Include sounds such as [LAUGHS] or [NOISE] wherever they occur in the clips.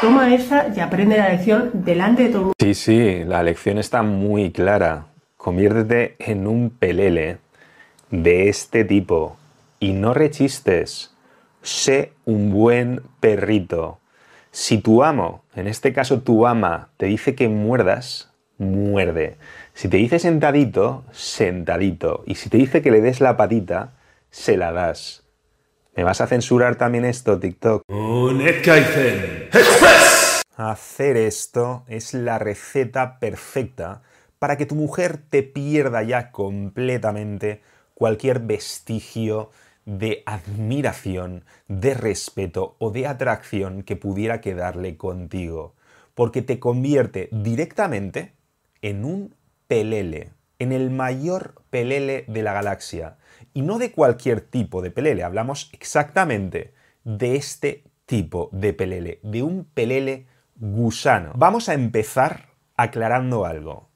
Toma esa y aprende la lección delante de todo el mundo. Sí, sí, la lección está muy clara. Conviértete en un pelele de este tipo y no rechistes. Sé un buen perrito. Si tu amo, en este caso tu ama, te dice que muerdas, muerde. Si te dice sentadito, sentadito. Y si te dice que le des la patita, se la das. ¿Me vas a censurar también esto, TikTok? Hacer esto es la receta perfecta para que tu mujer te pierda ya completamente cualquier vestigio de admiración, de respeto o de atracción que pudiera quedarle contigo, porque te convierte directamente en un pelele, en el mayor pelele de la galaxia. Y no de cualquier tipo de pelele, hablamos exactamente de este tipo de pelele, de un pelele gusano. Vamos a empezar aclarando algo.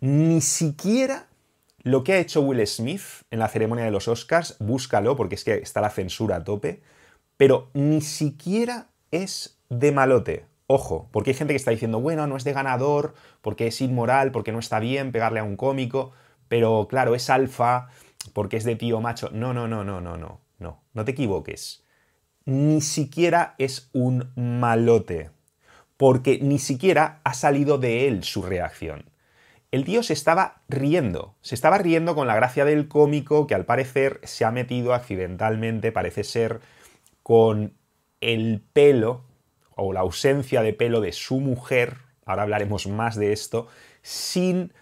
Ni siquiera lo que ha hecho Will Smith en la ceremonia de los Oscars, búscalo porque es que está la censura a tope, pero ni siquiera es de malote. Ojo, porque hay gente que está diciendo, bueno, no es de ganador, porque es inmoral, porque no está bien pegarle a un cómico, pero claro, es alfa, porque es de tío macho. No, no, no, no, no, no, no, no te equivoques. Ni siquiera es un malote, porque ni siquiera ha salido de él su reacción el tío se estaba riendo, se estaba riendo con la gracia del cómico que al parecer se ha metido accidentalmente, parece ser, con el pelo o la ausencia de pelo de su mujer, ahora hablaremos más de esto, sin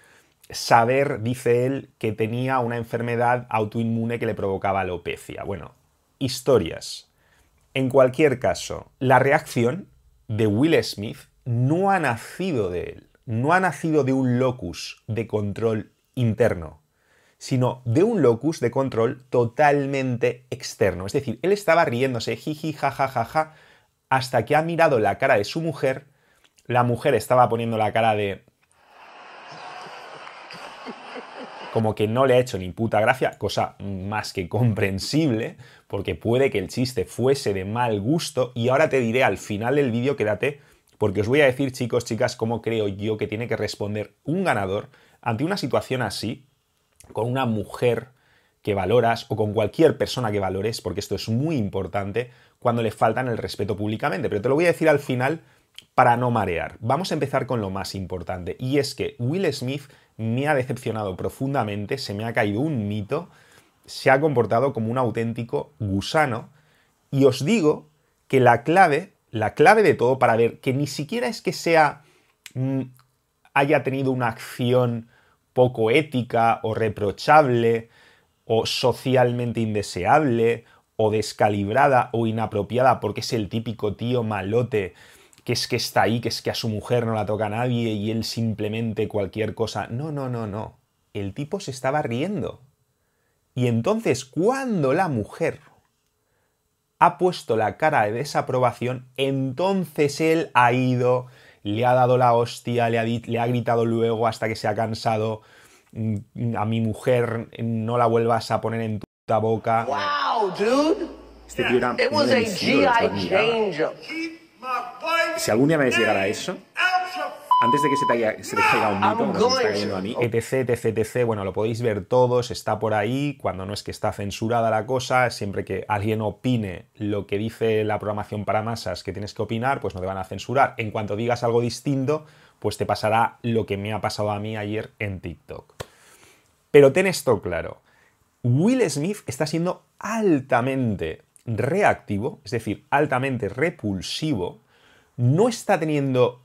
saber, dice él, que tenía una enfermedad autoinmune que le provocaba alopecia. Bueno, historias. En cualquier caso, la reacción de Will Smith no ha nacido de él no ha nacido de un locus de control interno, sino de un locus de control totalmente externo. Es decir, él estaba riéndose, jiji, jajajaja, hasta que ha mirado la cara de su mujer, la mujer estaba poniendo la cara de... como que no le ha hecho ni puta gracia, cosa más que comprensible, porque puede que el chiste fuese de mal gusto, y ahora te diré al final del vídeo, quédate, porque os voy a decir, chicos, chicas, cómo creo yo que tiene que responder un ganador ante una situación así, con una mujer que valoras o con cualquier persona que valores, porque esto es muy importante cuando le faltan el respeto públicamente. Pero te lo voy a decir al final para no marear. Vamos a empezar con lo más importante, y es que Will Smith me ha decepcionado profundamente, se me ha caído un mito, se ha comportado como un auténtico gusano, y os digo que la clave la clave de todo para ver que ni siquiera es que sea mm, haya tenido una acción poco ética o reprochable o socialmente indeseable o descalibrada o inapropiada porque es el típico tío malote que es que está ahí, que es que a su mujer no la toca nadie y él simplemente cualquier cosa. No, no, no, no. El tipo se estaba riendo. Y entonces, cuando la mujer ha puesto la cara de desaprobación, entonces él ha ido, le ha dado la hostia, le ha, gritado luego hasta que se ha cansado, mm, a mi mujer no la vuelvas a poner en tu boca. Dude. Este tío era Si algún día me llegara a eso, antes de que se te, se te caiga un mito, como me está cayendo a mí, etc, etc, etc, bueno, lo podéis ver todos, está por ahí, cuando no es que está censurada la cosa, siempre que alguien opine lo que dice la programación para masas que tienes que opinar, pues no te van a censurar. En cuanto digas algo distinto, pues te pasará lo que me ha pasado a mí ayer en TikTok. Pero ten esto claro, Will Smith está siendo altamente reactivo, es decir, altamente repulsivo, no está teniendo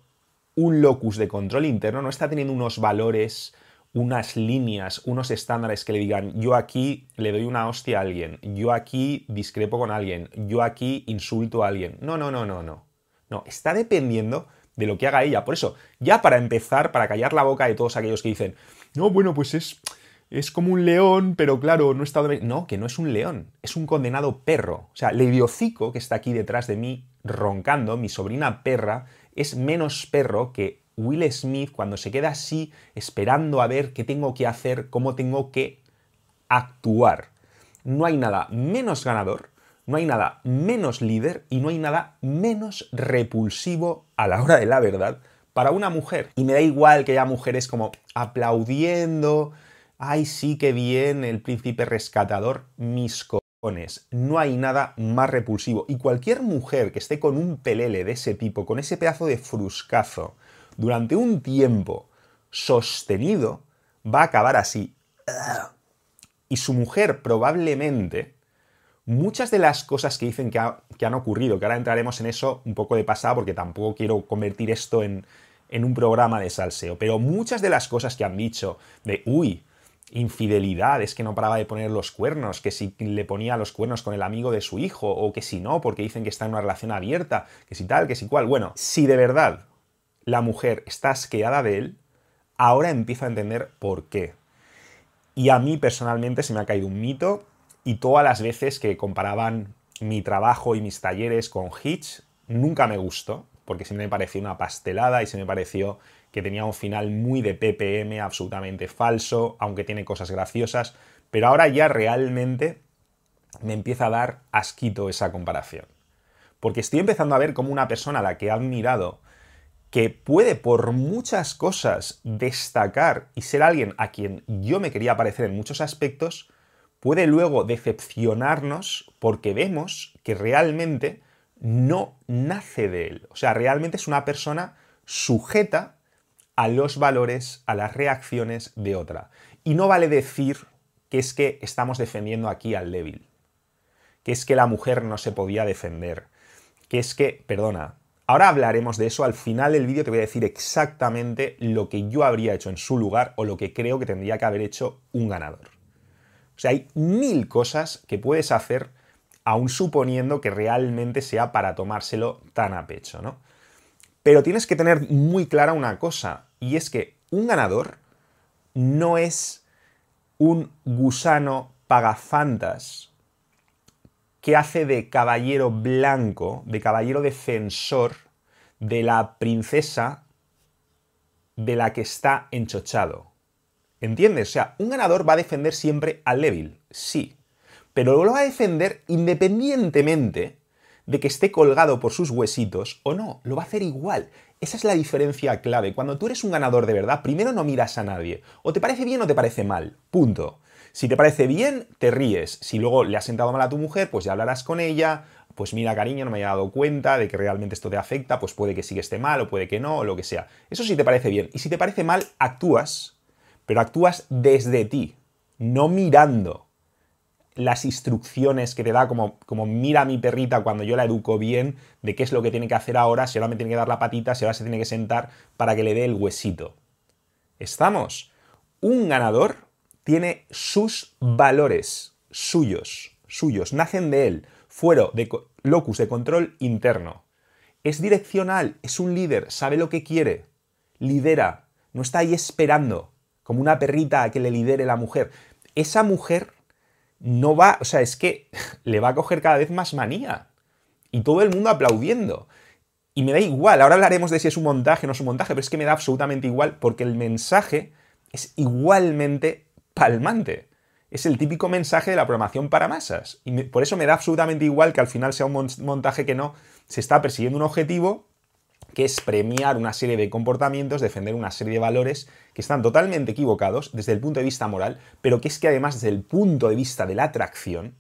un locus de control interno, no está teniendo unos valores, unas líneas, unos estándares que le digan, yo aquí le doy una hostia a alguien, yo aquí discrepo con alguien, yo aquí insulto a alguien. No, no, no, no, no. No, está dependiendo de lo que haga ella. Por eso, ya para empezar, para callar la boca de todos aquellos que dicen, no, bueno, pues es, es como un león, pero claro, no está... No, que no es un león, es un condenado perro. O sea, el idiocico que está aquí detrás de mí roncando, mi sobrina perra, es menos perro que Will Smith cuando se queda así esperando a ver qué tengo que hacer, cómo tengo que actuar. No hay nada menos ganador, no hay nada menos líder y no hay nada menos repulsivo a la hora de la verdad para una mujer. Y me da igual que haya mujeres como aplaudiendo, ay sí que bien, el príncipe rescatador, mis cojones. No hay nada más repulsivo. Y cualquier mujer que esté con un pelele de ese tipo, con ese pedazo de fruscazo, durante un tiempo sostenido, va a acabar así. Y su mujer probablemente, muchas de las cosas que dicen que, han ocurrido, que ahora entraremos en eso un poco de pasada porque tampoco quiero convertir esto en, en un programa de salseo, pero muchas de las cosas que han dicho de, uy, infidelidad, es que no paraba de poner los cuernos, que si le ponía los cuernos con el amigo de su hijo, o que si no, porque dicen que está en una relación abierta, que si tal, que si cual. Bueno, si de verdad la mujer está asqueada de él, ahora empiezo a entender por qué. Y a mí personalmente se me ha caído un mito, y todas las veces que comparaban mi trabajo y mis talleres con Hitch, nunca me gustó porque siempre me pareció una pastelada y se me pareció que tenía un final muy de PPM, absolutamente falso, aunque tiene cosas graciosas, pero ahora ya realmente me empieza a dar asquito esa comparación. Porque estoy empezando a ver como una persona a la que he admirado, que puede por muchas cosas destacar y ser alguien a quien yo me quería parecer en muchos aspectos, puede luego decepcionarnos porque vemos que realmente no nace de él. O sea, realmente es una persona sujeta a los valores, a las reacciones de otra. Y no vale decir que es que estamos defendiendo aquí al débil, que es que la mujer no se podía defender, que es que, perdona, ahora hablaremos de eso, al final del vídeo te voy a decir exactamente lo que yo habría hecho en su lugar o lo que creo que tendría que haber hecho un ganador. O sea, hay mil cosas que puedes hacer aún suponiendo que realmente sea para tomárselo tan a pecho, ¿no? Pero tienes que tener muy clara una cosa, y es que un ganador no es un gusano pagafantas que hace de caballero blanco, de caballero defensor de la princesa de la que está enchochado. ¿Entiendes? O sea, un ganador va a defender siempre al débil, sí, pero lo va a defender independientemente de que esté colgado por sus huesitos o no, lo va a hacer igual. Esa es la diferencia clave. Cuando tú eres un ganador de verdad, primero no miras a nadie. O te parece bien o te parece mal. Punto. Si te parece bien, te ríes. Si luego le has sentado mal a tu mujer, pues ya hablarás con ella. Pues mira, cariño, no me he dado cuenta de que realmente esto te afecta, pues puede que sí esté mal o puede que no, o lo que sea. Eso sí te parece bien. Y si te parece mal, actúas, pero actúas desde ti, no mirando las instrucciones que te da, como, como mira a mi perrita cuando yo la educo bien, de qué es lo que tiene que hacer ahora, si ahora me tiene que dar la patita, si ahora se tiene que sentar para que le dé el huesito. ¿Estamos? Un ganador tiene sus valores suyos, suyos, nacen de él, fuero de locus de control interno. Es direccional, es un líder, sabe lo que quiere, lidera, no está ahí esperando, como una perrita a que le lidere la mujer. Esa mujer no va, o sea, es que [LAUGHS] le va a coger cada vez más manía. Y todo el mundo aplaudiendo. Y me da igual, ahora hablaremos de si es un montaje o no es un montaje, pero es que me da absolutamente igual porque el mensaje es igualmente palmante. Es el típico mensaje de la programación para masas. Y por eso me da absolutamente igual que al final sea un montaje que no se está persiguiendo un objetivo que es premiar una serie de comportamientos, defender una serie de valores que están totalmente equivocados desde el punto de vista moral, pero que es que además desde el punto de vista de la atracción,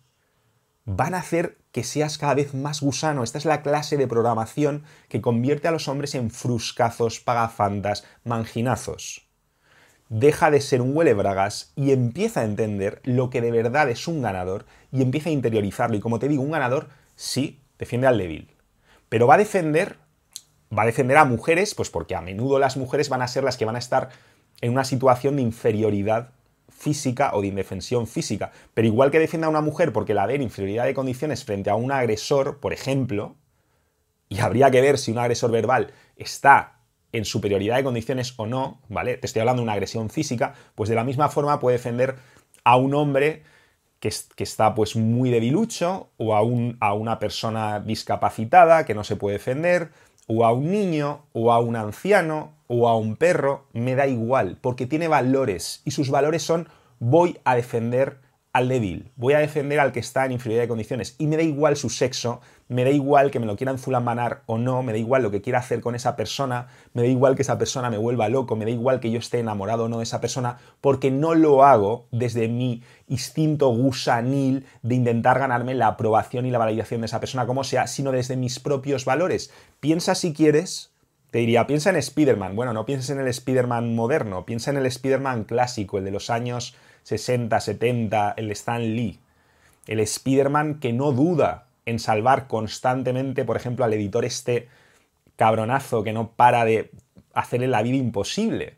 van a hacer que seas cada vez más gusano. Esta es la clase de programación que convierte a los hombres en fruscazos, pagafantas, manginazos. Deja de ser un huele bragas y empieza a entender lo que de verdad es un ganador y empieza a interiorizarlo. Y como te digo, un ganador sí defiende al débil, pero va a defender va a defender a mujeres, pues porque a menudo las mujeres van a ser las que van a estar en una situación de inferioridad física o de indefensión física. Pero igual que defienda a una mujer porque la ve en inferioridad de condiciones frente a un agresor, por ejemplo, y habría que ver si un agresor verbal está en superioridad de condiciones o no, ¿vale? Te estoy hablando de una agresión física, pues de la misma forma puede defender a un hombre que, está pues muy debilucho o a una persona discapacitada que no se puede defender o a un niño, o a un anciano, o a un perro, me da igual, porque tiene valores y sus valores son voy a defender al débil, voy a defender al que está en inferioridad de condiciones y me da igual su sexo, me da igual que me lo quieran zulamanar o no, me da igual lo que quiera hacer con esa persona, me da igual que esa persona me vuelva loco, me da igual que yo esté enamorado o no de esa persona, porque no lo hago desde mi instinto gusanil de intentar ganarme la aprobación y la validación de esa persona como sea, sino desde mis propios valores. Piensa si quieres te diría, piensa en Spider-Man. Bueno, no pienses en el Spider-Man moderno, piensa en el Spider-Man clásico, el de los años 60, 70, el Stan Lee. El Spider-Man que no duda en salvar constantemente, por ejemplo, al editor este cabronazo que no para de hacerle la vida imposible.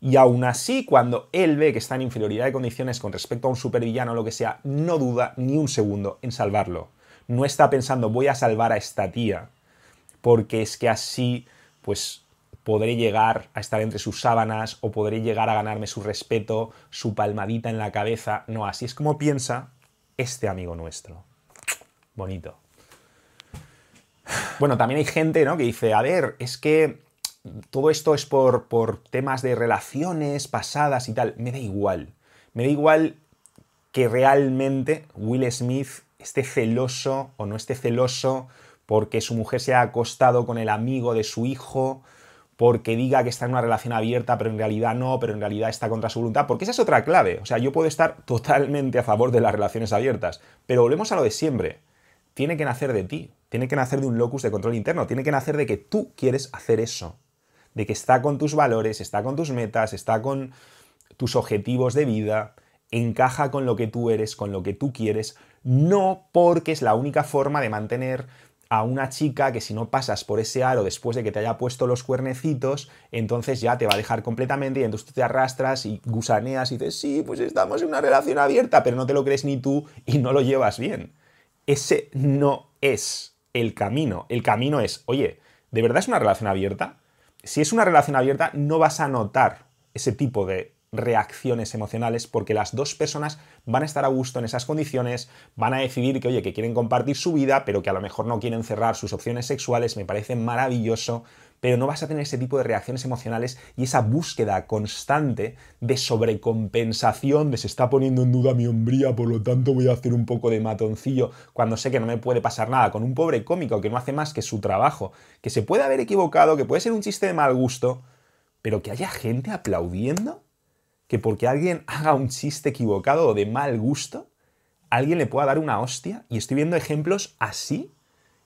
Y aún así, cuando él ve que está en inferioridad de condiciones con respecto a un supervillano o lo que sea, no duda ni un segundo en salvarlo. No está pensando, voy a salvar a esta tía, porque es que así, pues podré llegar a estar entre sus sábanas o podré llegar a ganarme su respeto, su palmadita en la cabeza. No, así es como piensa este amigo nuestro. Bonito. Bueno, también hay gente ¿no? que dice, a ver, es que todo esto es por, por temas de relaciones pasadas y tal. Me da igual. Me da igual que realmente Will Smith esté celoso o no esté celoso porque su mujer se ha acostado con el amigo de su hijo porque diga que está en una relación abierta, pero en realidad no, pero en realidad está contra su voluntad, porque esa es otra clave. O sea, yo puedo estar totalmente a favor de las relaciones abiertas, pero volvemos a lo de siempre. Tiene que nacer de ti, tiene que nacer de un locus de control interno, tiene que nacer de que tú quieres hacer eso, de que está con tus valores, está con tus metas, está con tus objetivos de vida, encaja con lo que tú eres, con lo que tú quieres, no porque es la única forma de mantener a una chica que si no pasas por ese aro después de que te haya puesto los cuernecitos, entonces ya te va a dejar completamente y entonces tú te arrastras y gusaneas y dices, sí, pues estamos en una relación abierta, pero no te lo crees ni tú y no lo llevas bien. Ese no es el camino. El camino es, oye, ¿de verdad es una relación abierta? Si es una relación abierta, no vas a notar ese tipo de reacciones emocionales porque las dos personas van a estar a gusto en esas condiciones, van a decidir que, oye, que quieren compartir su vida, pero que a lo mejor no quieren cerrar sus opciones sexuales, me parece maravilloso, pero no vas a tener ese tipo de reacciones emocionales y esa búsqueda constante de sobrecompensación, de se está poniendo en duda mi hombría, por lo tanto voy a hacer un poco de matoncillo cuando sé que no me puede pasar nada, con un pobre cómico que no hace más que su trabajo, que se puede haber equivocado, que puede ser un chiste de mal gusto, pero que haya gente aplaudiendo que porque alguien haga un chiste equivocado o de mal gusto, alguien le pueda dar una hostia. Y estoy viendo ejemplos así.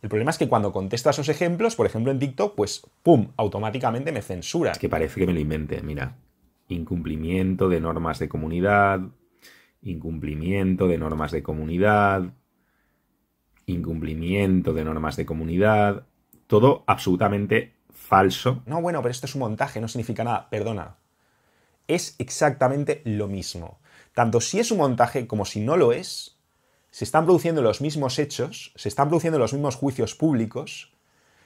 El problema es que cuando contesto a esos ejemplos, por ejemplo en TikTok, pues ¡pum! automáticamente me censura. Es que parece que me lo invente, mira. Incumplimiento de normas de comunidad, incumplimiento de normas de comunidad, incumplimiento de normas de comunidad, todo absolutamente falso. No, bueno, pero esto es un montaje, no significa nada. Perdona, es exactamente lo mismo. Tanto si es un montaje como si no lo es, se están produciendo los mismos hechos, se están produciendo los mismos juicios públicos,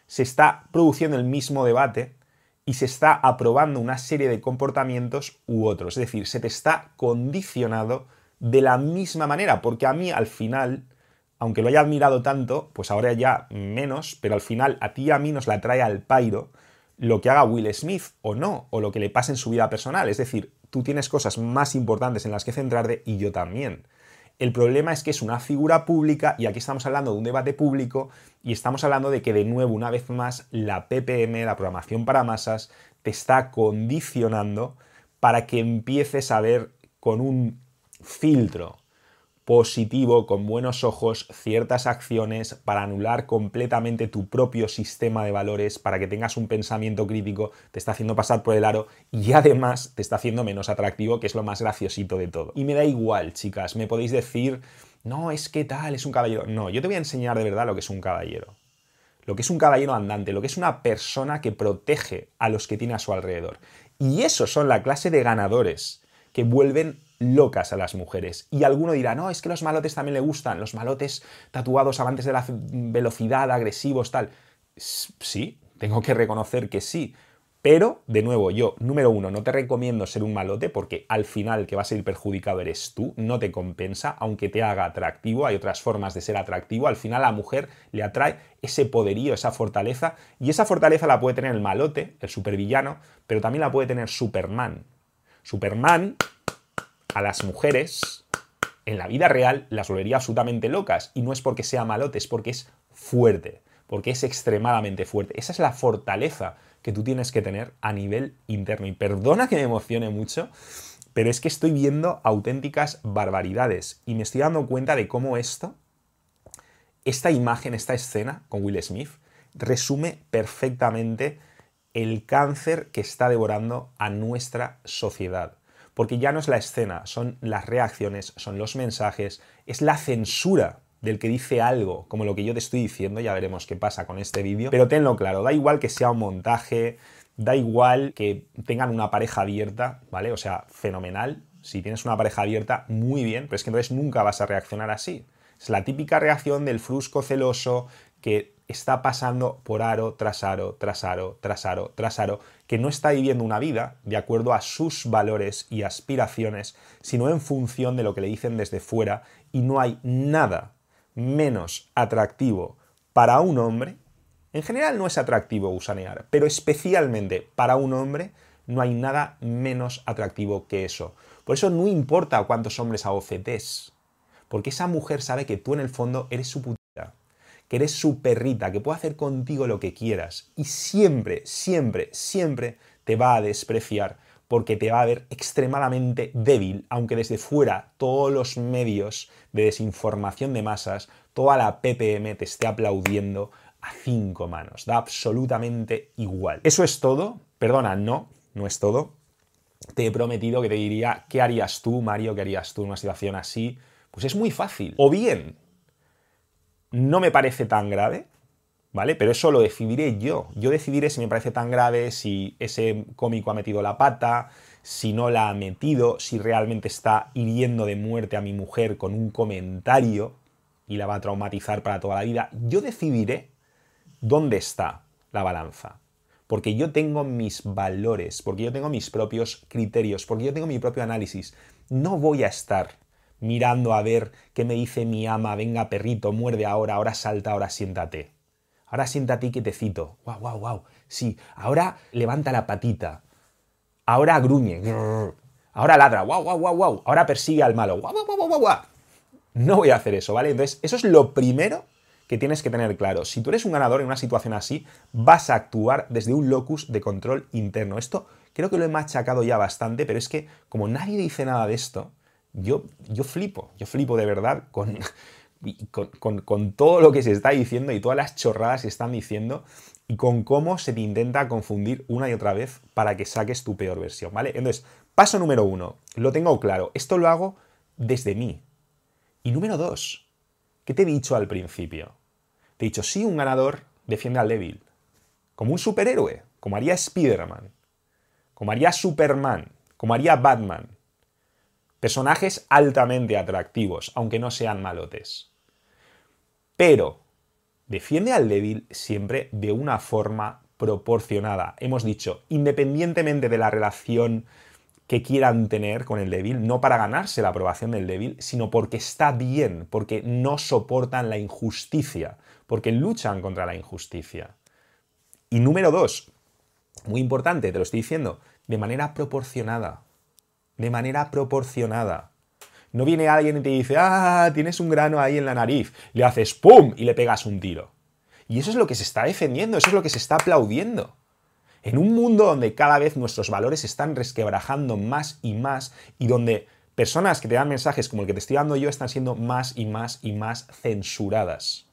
se está produciendo el mismo debate y se está aprobando una serie de comportamientos u otros. Es decir, se te está condicionado de la misma manera, porque a mí al final, aunque lo haya admirado tanto, pues ahora ya menos, pero al final a ti y a mí nos la trae al pairo lo que haga Will Smith o no, o lo que le pase en su vida personal. Es decir, tú tienes cosas más importantes en las que centrarte y yo también. El problema es que es una figura pública y aquí estamos hablando de un debate público y estamos hablando de que de nuevo, una vez más, la PPM, la programación para masas, te está condicionando para que empieces a ver con un filtro positivo, con buenos ojos, ciertas acciones para anular completamente tu propio sistema de valores, para que tengas un pensamiento crítico, te está haciendo pasar por el aro y además te está haciendo menos atractivo, que es lo más graciosito de todo. Y me da igual, chicas, me podéis decir, no, es que tal, es un caballero. No, yo te voy a enseñar de verdad lo que es un caballero. Lo que es un caballero andante, lo que es una persona que protege a los que tiene a su alrededor. Y esos son la clase de ganadores que vuelven locas a las mujeres. Y alguno dirá, no, es que los malotes también le gustan, los malotes tatuados amantes de la velocidad, agresivos, tal. Sí, tengo que reconocer que sí. Pero, de nuevo, yo, número uno, no te recomiendo ser un malote porque al final que va a ser perjudicado eres tú, no te compensa, aunque te haga atractivo, hay otras formas de ser atractivo, al final a la mujer le atrae ese poderío, esa fortaleza, y esa fortaleza la puede tener el malote, el supervillano, pero también la puede tener Superman. Superman a las mujeres en la vida real las volvería absolutamente locas. Y no es porque sea malote, es porque es fuerte, porque es extremadamente fuerte. Esa es la fortaleza que tú tienes que tener a nivel interno. Y perdona que me emocione mucho, pero es que estoy viendo auténticas barbaridades y me estoy dando cuenta de cómo esto, esta imagen, esta escena con Will Smith, resume perfectamente el cáncer que está devorando a nuestra sociedad. Porque ya no es la escena, son las reacciones, son los mensajes, es la censura del que dice algo, como lo que yo te estoy diciendo, ya veremos qué pasa con este vídeo, pero tenlo claro, da igual que sea un montaje, da igual que tengan una pareja abierta, ¿vale? O sea, fenomenal, si tienes una pareja abierta, muy bien, pero es que entonces nunca vas a reaccionar así. Es la típica reacción del frusco celoso que está pasando por aro tras aro, tras aro, tras aro, tras aro, que no está viviendo una vida de acuerdo a sus valores y aspiraciones, sino en función de lo que le dicen desde fuera, y no hay nada menos atractivo para un hombre, en general no es atractivo gusanear, pero especialmente para un hombre no hay nada menos atractivo que eso. Por eso no importa cuántos hombres abocetes, porque esa mujer sabe que tú en el fondo eres su putita, que eres su perrita, que puede hacer contigo lo que quieras y siempre, siempre, siempre te va a despreciar porque te va a ver extremadamente débil, aunque desde fuera todos los medios de desinformación de masas, toda la PPM te esté aplaudiendo a cinco manos. Da absolutamente igual. Eso es todo. Perdona, no, no es todo. Te he prometido que te diría qué harías tú, Mario, qué harías tú en una situación así. Pues es muy fácil. O bien, no me parece tan grave, ¿vale? Pero eso lo decidiré yo. Yo decidiré si me parece tan grave, si ese cómico ha metido la pata, si no la ha metido, si realmente está hiriendo de muerte a mi mujer con un comentario y la va a traumatizar para toda la vida. Yo decidiré dónde está la balanza. Porque yo tengo mis valores, porque yo tengo mis propios criterios, porque yo tengo mi propio análisis. No voy a estar mirando a ver qué me dice mi ama, venga perrito, muerde ahora, ahora salta, ahora siéntate. Ahora siéntate quietecito. Guau, guau, guau. Sí, ahora levanta la patita. Ahora gruñe. Ahora ladra. Guau, guau, guau, guau. Ahora persigue al malo. Guau, guau, guau, guau, guau. No voy a hacer eso, ¿vale? Entonces, eso es lo primero que tienes que tener claro. Si tú eres un ganador en una situación así, vas a actuar desde un locus de control interno. Esto creo que lo he machacado ya bastante, pero es que como nadie dice nada de esto, yo, yo flipo, yo flipo de verdad con, con, todo lo que se está diciendo y todas las chorradas que están diciendo y con cómo se te intenta confundir una y otra vez para que saques tu peor versión, ¿vale? Entonces, paso número uno, lo tengo claro, esto lo hago desde mí. Y número dos, ¿qué te he dicho al principio? Te he dicho, sí, un ganador defiende al débil, como un superhéroe, como haría Spider-Man, como haría Superman, como haría Batman, Personajes altamente atractivos, aunque no sean malotes. Pero defiende al débil siempre de una forma proporcionada. Hemos dicho, independientemente de la relación que quieran tener con el débil, no para ganarse la aprobación del débil, sino porque está bien, porque no soportan la injusticia, porque luchan contra la injusticia. Y número dos, muy importante, te lo estoy diciendo, de manera proporcionada de manera proporcionada. No viene alguien y te dice, ah, tienes un grano ahí en la nariz, le haces ¡pum! y le pegas un tiro. Y eso es lo que se está defendiendo, eso es lo que se está aplaudiendo. En un mundo donde cada vez nuestros valores están resquebrajando más y más y donde personas que te dan mensajes como el que te estoy dando yo están siendo más y más y más censuradas.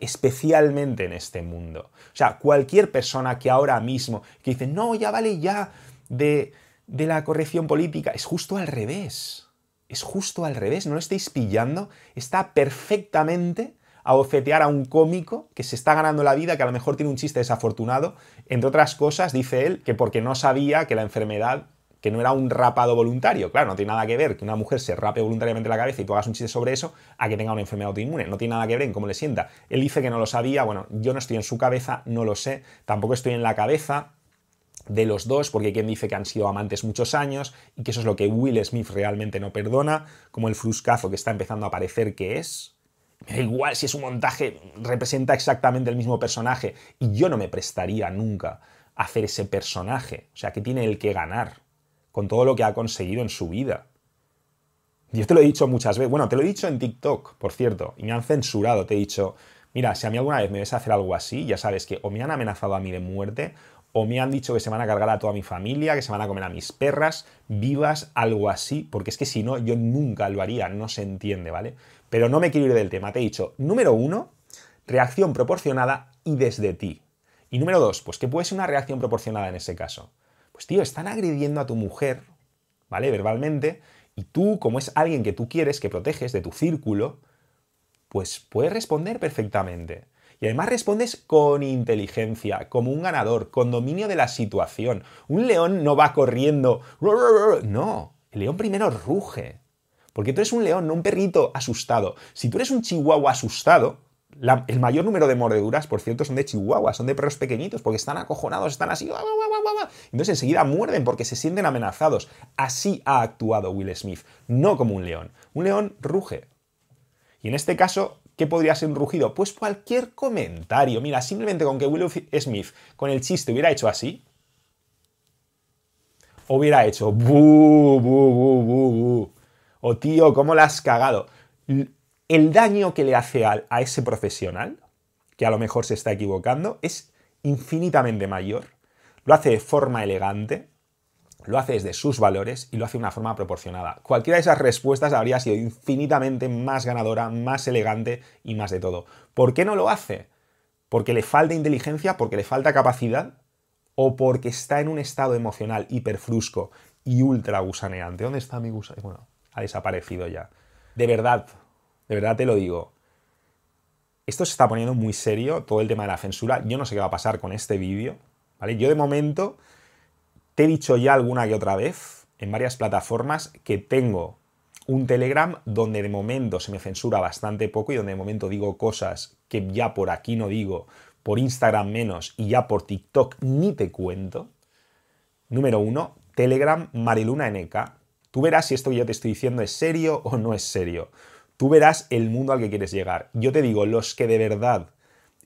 Especialmente en este mundo. O sea, cualquier persona que ahora mismo que dice, no, ya vale ya de de la corrección política. Es justo al revés. Es justo al revés. ¿No lo estáis pillando? Está perfectamente a ofetear a un cómico que se está ganando la vida, que a lo mejor tiene un chiste desafortunado. Entre otras cosas, dice él que porque no sabía que la enfermedad, que no era un rapado voluntario. Claro, no tiene nada que ver que una mujer se rape voluntariamente la cabeza y tú hagas un chiste sobre eso a que tenga una enfermedad autoinmune. No tiene nada que ver en cómo le sienta. Él dice que no lo sabía. Bueno, yo no estoy en su cabeza, no lo sé. Tampoco estoy en la cabeza de los dos, porque hay quien dice que han sido amantes muchos años y que eso es lo que Will Smith realmente no perdona, como el fruscazo que está empezando a parecer que es. Igual si es un montaje, representa exactamente el mismo personaje y yo no me prestaría nunca a hacer ese personaje. O sea, que tiene el que ganar con todo lo que ha conseguido en su vida. Yo te lo he dicho muchas veces, bueno, te lo he dicho en TikTok, por cierto, y me han censurado, te he dicho, mira, si a mí alguna vez me ves hacer algo así, ya sabes que o me han amenazado a mí de muerte, o me han dicho que se van a cargar a toda mi familia, que se van a comer a mis perras, vivas, algo así, porque es que si no, yo nunca lo haría, no se entiende, ¿vale? Pero no me quiero ir del tema, te he dicho, número uno, reacción proporcionada y desde ti. Y número dos, pues ¿qué puede ser una reacción proporcionada en ese caso? Pues tío, están agrediendo a tu mujer, ¿vale? Verbalmente, y tú, como es alguien que tú quieres, que proteges de tu círculo, pues puedes responder perfectamente. Y además respondes con inteligencia, como un ganador, con dominio de la situación. Un león no va corriendo. No, el león primero ruge. Porque tú eres un león, no un perrito asustado. Si tú eres un chihuahua asustado, el mayor número de mordeduras, por cierto, son de chihuahua, son de perros pequeñitos, porque están acojonados, están así. Entonces enseguida muerden porque se sienten amenazados. Así ha actuado Will Smith, no como un león. Un león ruge. Y en este caso, ¿Qué podría ser un rugido? Pues cualquier comentario. Mira, simplemente con que Will Smith con el chiste hubiera hecho así, hubiera hecho bu, bu, bu. O tío, ¿cómo la has cagado? El daño que le hace a ese profesional, que a lo mejor se está equivocando, es infinitamente mayor. Lo hace de forma elegante, lo hace desde sus valores y lo hace de una forma proporcionada. Cualquiera de esas respuestas habría sido infinitamente más ganadora, más elegante y más de todo. ¿Por qué no lo hace? ¿Porque le falta inteligencia? ¿Porque le falta capacidad? ¿O porque está en un estado emocional hiperfrusco y ultra gusaneante? ¿Dónde está mi gusaneo? Bueno, ha desaparecido ya. De verdad, de verdad te lo digo. Esto se está poniendo muy serio, todo el tema de la censura. Yo no sé qué va a pasar con este vídeo. ¿vale? Yo de momento te he dicho ya alguna que otra vez en varias plataformas que tengo un Telegram donde de momento se me censura bastante poco y donde de momento digo cosas que ya por aquí no digo, por Instagram menos y ya por TikTok ni te cuento. Número uno, Telegram Mariluna NK. Tú verás si esto que yo te estoy diciendo es serio o no es serio. Tú verás el mundo al que quieres llegar. Yo te digo, los que de verdad,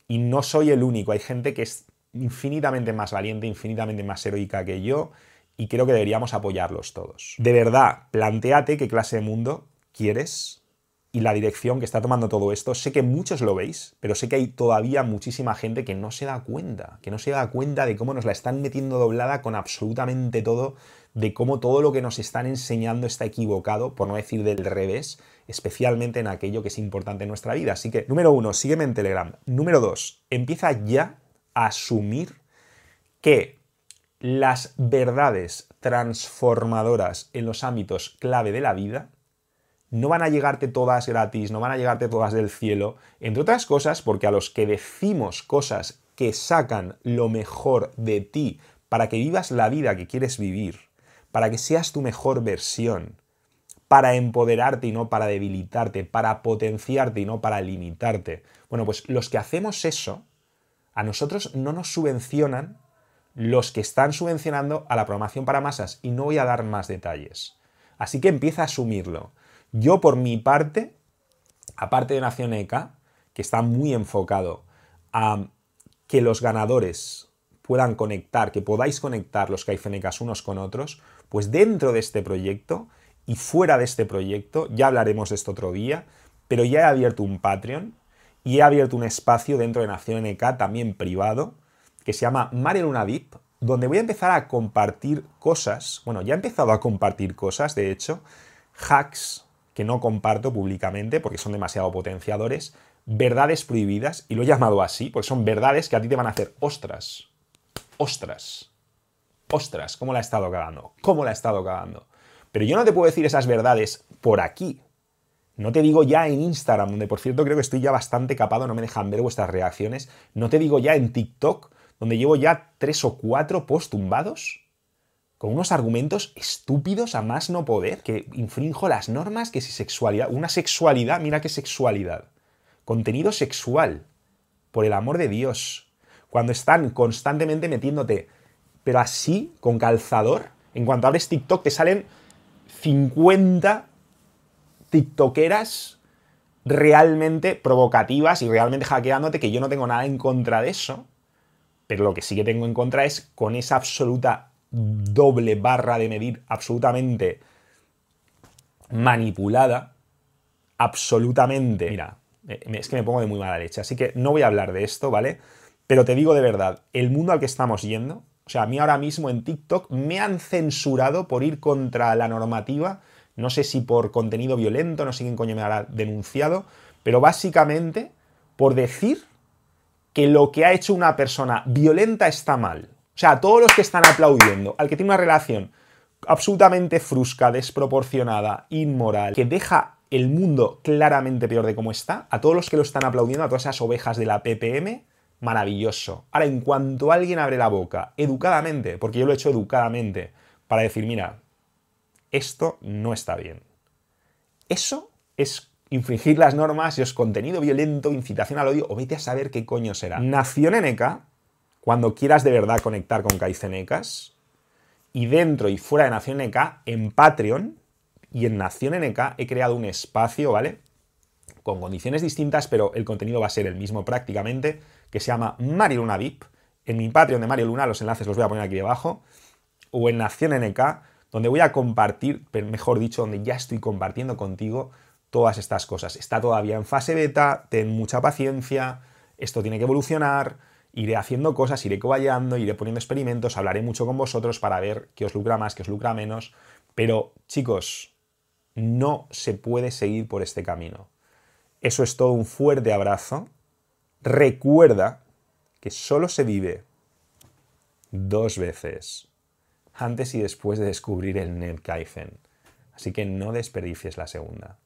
y no soy el único, hay gente que es infinitamente más valiente, infinitamente más heroica que yo y creo que deberíamos apoyarlos todos. De verdad, planteate qué clase de mundo quieres y la dirección que está tomando todo esto. Sé que muchos lo veis, pero sé que hay todavía muchísima gente que no se da cuenta, que no se da cuenta de cómo nos la están metiendo doblada con absolutamente todo, de cómo todo lo que nos están enseñando está equivocado, por no decir del revés, especialmente en aquello que es importante en nuestra vida. Así que, número uno, sígueme en Telegram. Número dos, empieza ya asumir que las verdades transformadoras en los ámbitos clave de la vida no van a llegarte todas gratis, no van a llegarte todas del cielo, entre otras cosas porque a los que decimos cosas que sacan lo mejor de ti para que vivas la vida que quieres vivir, para que seas tu mejor versión, para empoderarte y no para debilitarte, para potenciarte y no para limitarte. Bueno, pues los que hacemos eso, a nosotros no nos subvencionan los que están subvencionando a la programación para masas y no voy a dar más detalles. Así que empieza a asumirlo. Yo por mi parte, aparte de Nación ECA, que está muy enfocado a que los ganadores puedan conectar, que podáis conectar los Caifenecas unos con otros, pues dentro de este proyecto y fuera de este proyecto, ya hablaremos de esto otro día, pero ya he abierto un Patreon y he abierto un espacio dentro de Nación NK, también privado, que se llama Mare Luna VIP, donde voy a empezar a compartir cosas, bueno, ya he empezado a compartir cosas, de hecho, hacks que no comparto públicamente porque son demasiado potenciadores, verdades prohibidas, y lo he llamado así, porque son verdades que a ti te van a hacer ostras, ostras, ostras, ¿cómo la he estado cagando? ¿Cómo la he estado cagando? Pero yo no te puedo decir esas verdades por aquí, no te digo ya en Instagram, donde por cierto creo que estoy ya bastante capado, no me dejan ver vuestras reacciones. No te digo ya en TikTok, donde llevo ya tres o cuatro post tumbados con unos argumentos estúpidos a más no poder, que infrinjo las normas, que si sexualidad, una sexualidad, mira qué sexualidad. Contenido sexual, por el amor de Dios. Cuando están constantemente metiéndote, pero así, con calzador, en cuanto abres TikTok te salen 50 tiktokeras realmente provocativas y realmente hackeándote, que yo no tengo nada en contra de eso, pero lo que sí que tengo en contra es con esa absoluta doble barra de medir absolutamente manipulada absolutamente. Mira, es que me pongo de muy mala leche, así que no voy a hablar de esto, ¿vale? Pero te digo de verdad, el mundo al que estamos yendo, o sea, a mí ahora mismo en TikTok me han censurado por ir contra la normativa, no sé si por contenido violento, no sé quién coño me habrá denunciado, pero básicamente por decir que lo que ha hecho una persona violenta está mal. O sea, todos los que están aplaudiendo al que tiene una relación absolutamente frusca, desproporcionada, inmoral, que deja el mundo claramente peor de cómo está, a todos los que lo están aplaudiendo, a todas esas ovejas de la PPM, maravilloso. Ahora, en cuanto alguien abre la boca, educadamente, porque yo lo he hecho educadamente, para decir, mira, esto no está bien. Eso es infringir las normas y es contenido violento, incitación al odio, o vete a saber qué coño será. Nación NK, cuando quieras de verdad conectar con Kaizenecas, y dentro y fuera de Nación NK, en Patreon y en Nación NK he creado un espacio, ¿vale? Con condiciones distintas, pero el contenido va a ser el mismo prácticamente, que se llama Mario Luna VIP. En mi Patreon de Mario Luna, los enlaces los voy a poner aquí debajo, o en Nación NK, donde voy a compartir, mejor dicho, donde ya estoy compartiendo contigo todas estas cosas. Está todavía en fase beta, ten mucha paciencia, esto tiene que evolucionar, iré haciendo cosas, iré coballando, iré poniendo experimentos, hablaré mucho con vosotros para ver qué os lucra más, qué os lucra menos. Pero, chicos, no se puede seguir por este camino. Eso es todo, un fuerte abrazo. Recuerda que solo se vive dos veces, antes y después de descubrir el Kaizen. Así que no desperdicies la segunda.